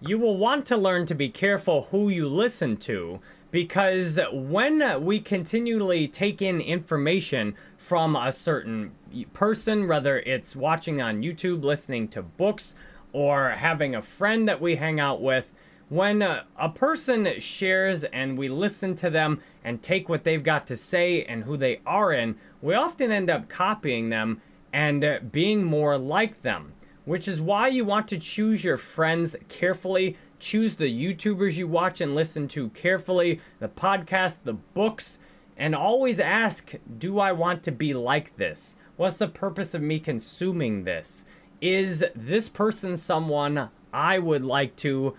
you will want to learn to be careful who you listen to because when we continually take in information from a certain person, whether it's watching on YouTube, listening to books, or having a friend that we hang out with, when a, person shares and we listen to them and take what they've got to say and who they are in, we often end up copying them and being more like them. Which is why you want to choose your friends carefully, choose the YouTubers you watch and listen to carefully, the podcasts, the books, and always ask Do I want to be like this? What's the purpose of me consuming this? Is this person someone I would like to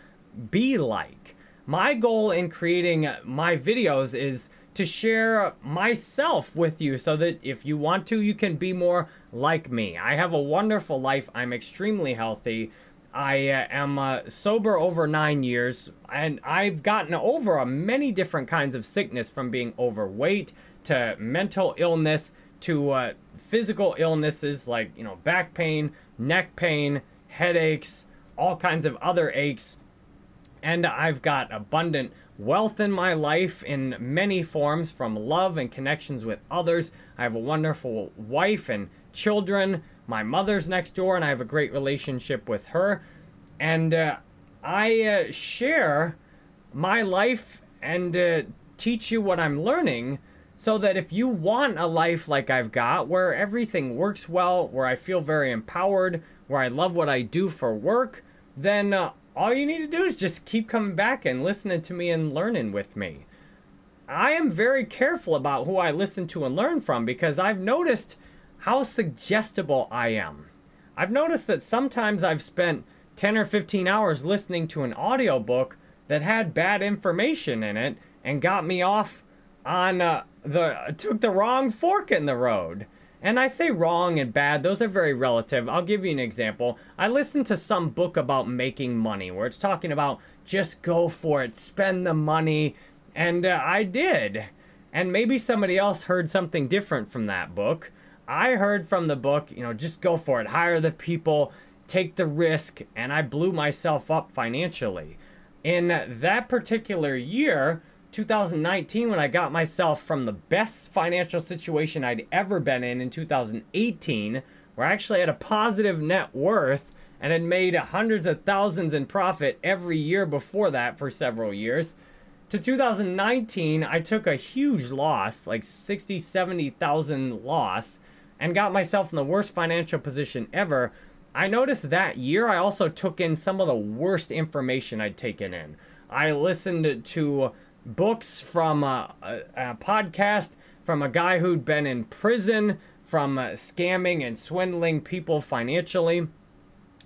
be like. My goal in creating my videos is to share myself with you so that if you want to, you can be more like me. I have a wonderful life. I'm extremely healthy. I uh, am uh, sober over nine years, and I've gotten over many different kinds of sickness from being overweight to mental illness to uh, physical illnesses like, you know, back pain, neck pain, headaches, all kinds of other aches and I've got abundant wealth in my life in many forms from love and connections with others. I have a wonderful wife and children. My mother's next door, and I have a great relationship with her. And uh, I uh, share my life and uh, teach you what I'm learning so that if you want a life like I've got, where everything works well, where I feel very empowered, where I love what I do for work, then uh, all you need to do is just keep coming back and listening to me and learning with me. I am very careful about who I listen to and learn from because I've noticed how suggestible I am. I've noticed that sometimes I've spent 10 or 15 hours listening to an audiobook that had bad information in it and got me off on uh, the took the wrong fork in the road. And I say wrong and bad, those are very relative. I'll give you an example. I listened to some book about making money where it's talking about just go for it, spend the money. And uh, I did. And maybe somebody else heard something different from that book. I heard from the book, you know, just go for it, hire the people, take the risk. And I blew myself up financially. In that particular year, 2019 when I got myself from the best financial situation I'd ever been in in 2018, where I actually had a positive net worth and had made hundreds of thousands in profit every year before that for several years. To 2019, I took a huge loss, like 60, 70,000 loss, and got myself in the worst financial position ever. I noticed that year I also took in some of the worst information I'd taken in. I listened to books from a, a, a podcast from a guy who'd been in prison from uh, scamming and swindling people financially.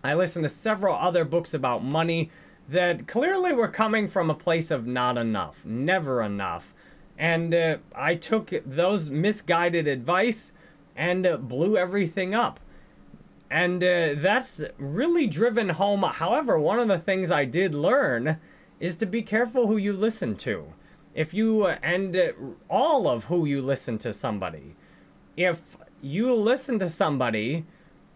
I listened to several other books about money that clearly were coming from a place of not enough, never enough. And uh, I took those misguided advice and uh, blew everything up. And uh, that's really driven home. However, one of the things I did learn is to be careful who you listen to. If you, uh, and uh, all of who you listen to somebody. If you listen to somebody,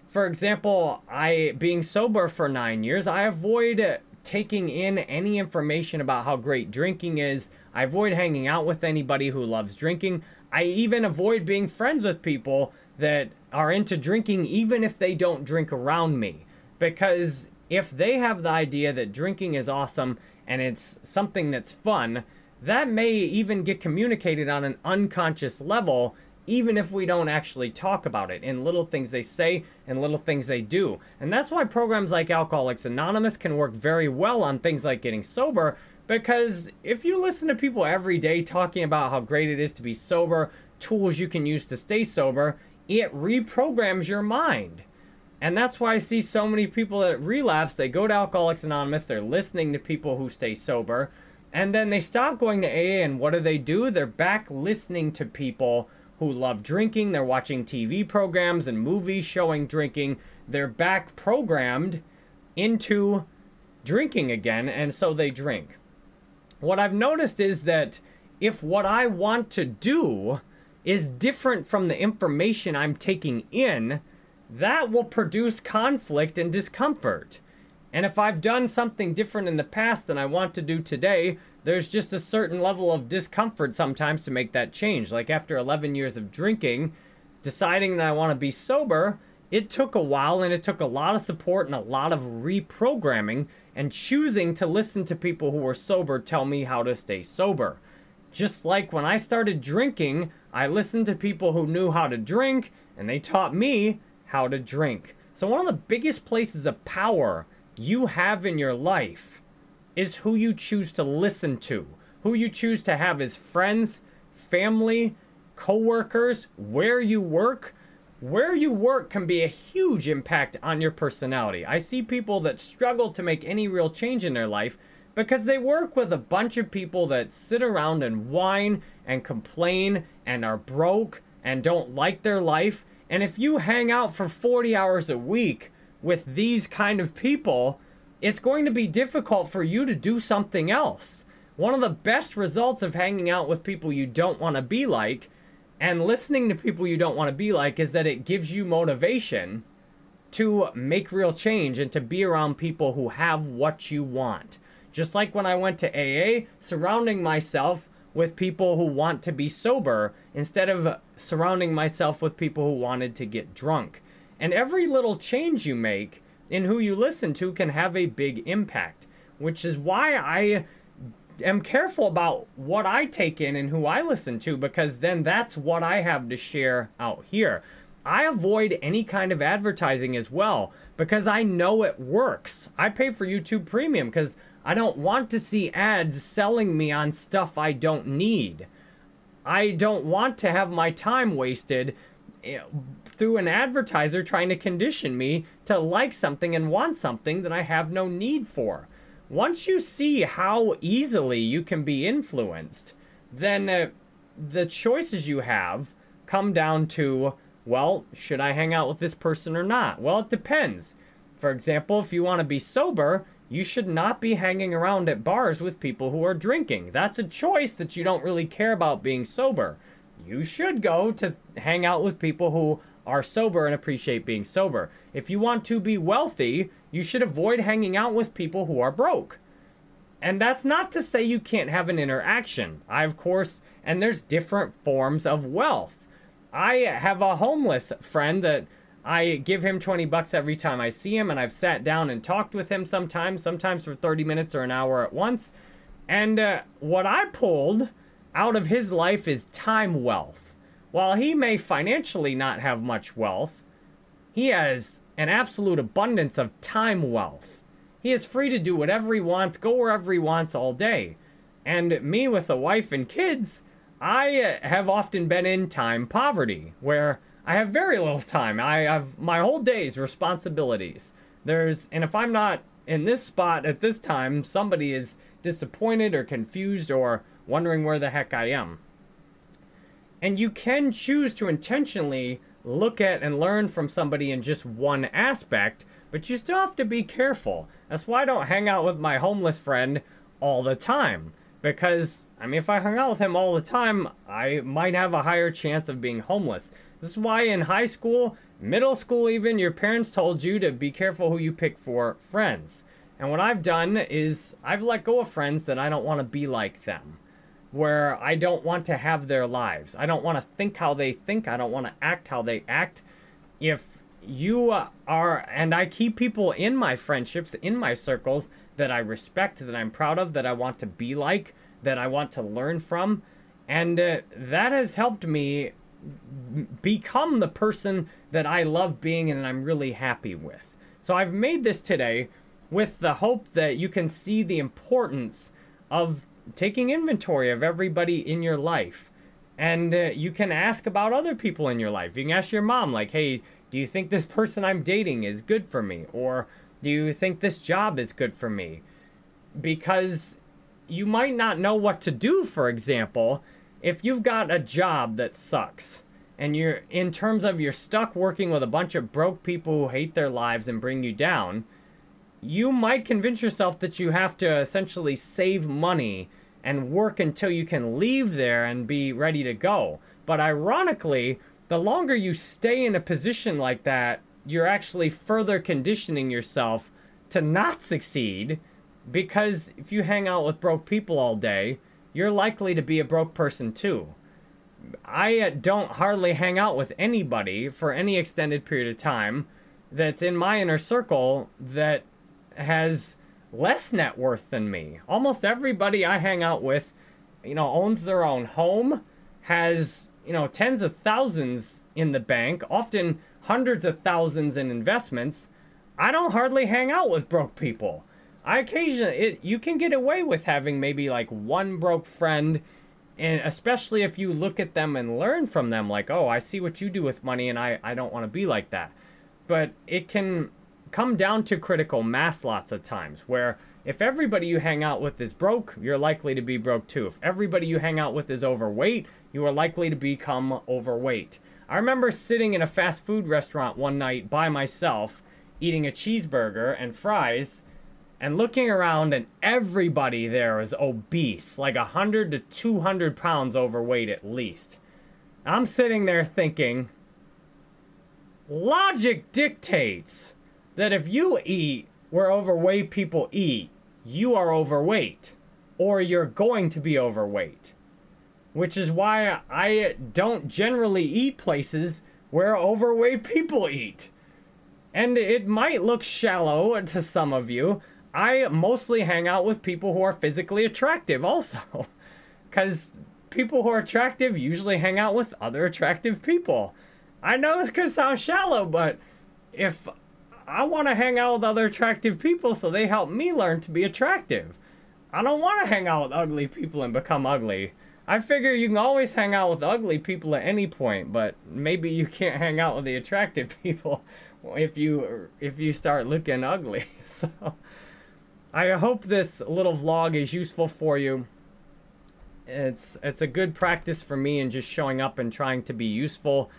for example, I, being sober for nine years, I avoid uh, taking in any information about how great drinking is. I avoid hanging out with anybody who loves drinking. I even avoid being friends with people that are into drinking, even if they don't drink around me. Because if they have the idea that drinking is awesome and it's something that's fun, that may even get communicated on an unconscious level, even if we don't actually talk about it in little things they say and little things they do. And that's why programs like Alcoholics Anonymous can work very well on things like getting sober. Because if you listen to people every day talking about how great it is to be sober, tools you can use to stay sober, it reprograms your mind. And that's why I see so many people that relapse. They go to Alcoholics Anonymous, they're listening to people who stay sober, and then they stop going to AA, and what do they do? They're back listening to people who love drinking. They're watching TV programs and movies showing drinking. They're back programmed into drinking again, and so they drink. What I've noticed is that if what I want to do is different from the information I'm taking in, that will produce conflict and discomfort. And if I've done something different in the past than I want to do today, there's just a certain level of discomfort sometimes to make that change. Like after 11 years of drinking, deciding that I want to be sober, it took a while and it took a lot of support and a lot of reprogramming and choosing to listen to people who were sober tell me how to stay sober. Just like when I started drinking, I listened to people who knew how to drink and they taught me how to drink. So, one of the biggest places of power you have in your life is who you choose to listen to, who you choose to have as friends, family, coworkers, where you work. Where you work can be a huge impact on your personality. I see people that struggle to make any real change in their life because they work with a bunch of people that sit around and whine and complain and are broke and don't like their life. And if you hang out for 40 hours a week with these kind of people, it's going to be difficult for you to do something else. One of the best results of hanging out with people you don't want to be like and listening to people you don't want to be like is that it gives you motivation to make real change and to be around people who have what you want. Just like when I went to AA, surrounding myself with people who want to be sober instead of surrounding myself with people who wanted to get drunk. And every little change you make in who you listen to can have a big impact, which is why I am careful about what I take in and who I listen to because then that's what I have to share out here. I avoid any kind of advertising as well because I know it works. I pay for YouTube Premium because I don't want to see ads selling me on stuff I don't need. I don't want to have my time wasted eh, through an advertiser trying to condition me to like something and want something that I have no need for once you see how easily you can be influenced, then uh, the choices you have come down to well, should I hang out with this person or not? Well, it depends. For example, if you want to be sober, you should not be hanging around at bars with people who are drinking. That's a choice that you don't really care about being sober. You should go to hang out with people who are sober and appreciate being sober. If you want to be wealthy, you should avoid hanging out with people who are broke. And that's not to say you can't have an interaction. I, of course, and there's different forms of wealth. I have a homeless friend that I give him 20 bucks every time I see him, and I've sat down and talked with him sometimes, sometimes for 30 minutes or an hour at once. And uh, what I pulled out of his life is time wealth. While he may financially not have much wealth, he has an absolute abundance of time wealth. He is free to do whatever he wants, go wherever he wants all day. And me with a wife and kids, I have often been in time poverty, where I have very little time. I have my whole day's responsibilities. There's, and if I'm not in this spot at this time, somebody is disappointed or confused or wondering where the heck I am. And you can choose to intentionally look at and learn from somebody in just one aspect, but you still have to be careful. That's why I don't hang out with my homeless friend all the time. Because, I mean, if I hung out with him all the time, I might have a higher chance of being homeless. This is why in high school, middle school, even, your parents told you to be careful who you pick for friends. And what I've done is I've let go of friends that I don't want to be like them where I don't want to have their lives. I don't want to think how they think. I don't want to act how they act. If you are, and I keep people in my friendships, in my circles that I respect, that I'm proud of, that I want to be like, that I want to learn from. And uh, that has helped me become the person that I love being and I'm really happy with. So I've made this today with the hope that you can see the importance of taking inventory of everybody in your life. And uh, you can ask about other people in your life. You can ask your mom, like, hey, do you think this person I'm dating is good for me? Or do you think this job is good for me? Because you might not know what to do, for example, if you've got a job that sucks and you're, in terms of you're stuck working with a bunch of broke people who hate their lives and bring you down you might convince yourself that you have to essentially save money and work until you can leave there and be ready to go. But ironically, the longer you stay in a position like that, you're actually further conditioning yourself to not succeed because if you hang out with broke people all day, you're likely to be a broke person too. I uh, don't hardly hang out with anybody for any extended period of time that's in my inner circle that has less net worth than me. Almost everybody I hang out with, you know, owns their own home, has, you know, tens of thousands in the bank, often hundreds of thousands in investments. I don't hardly hang out with broke people. I occasionally it you can get away with having maybe like one broke friend and especially if you look at them and learn from them like, "Oh, I see what you do with money and I I don't want to be like that." But it can come down to critical mass lots of times where if everybody you hang out with is broke, you're likely to be broke too. If everybody you hang out with is overweight, you are likely to become overweight. I remember sitting in a fast food restaurant one night by myself, eating a cheeseburger and fries, and looking around, and everybody there is obese, like 100 to 200 pounds overweight at least. I'm sitting there thinking, logic dictates that if you eat where overweight people eat, you are overweight or you're going to be overweight. Which is why I don't generally eat places where overweight people eat. And it might look shallow to some of you. I mostly hang out with people who are physically attractive, also. Because people who are attractive usually hang out with other attractive people. I know this could sound shallow, but if I want to hang out with other attractive people so they help me learn to be attractive. I don't want to hang out with ugly people and become ugly. I figure you can always hang out with ugly people at any point, but maybe you can't hang out with the attractive people if you if you start looking ugly. So I hope this little vlog is useful for you. It's it's a good practice for me in just showing up and trying to be useful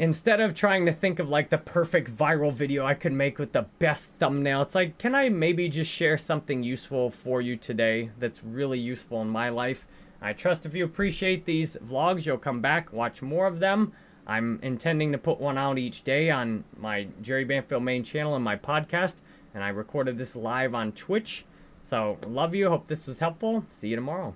instead of trying to think of like the perfect viral video I could make with the best thumbnail, it's like, can I maybe just share something useful for you today that's really useful in my life? I trust if you appreciate these vlogs, you'll come back, watch more of them. I'm intending to put one out each day on my Jerry Banfield main channel and my podcast, and I recorded this live on Twitch. So, love you. Hope this was helpful. See you tomorrow.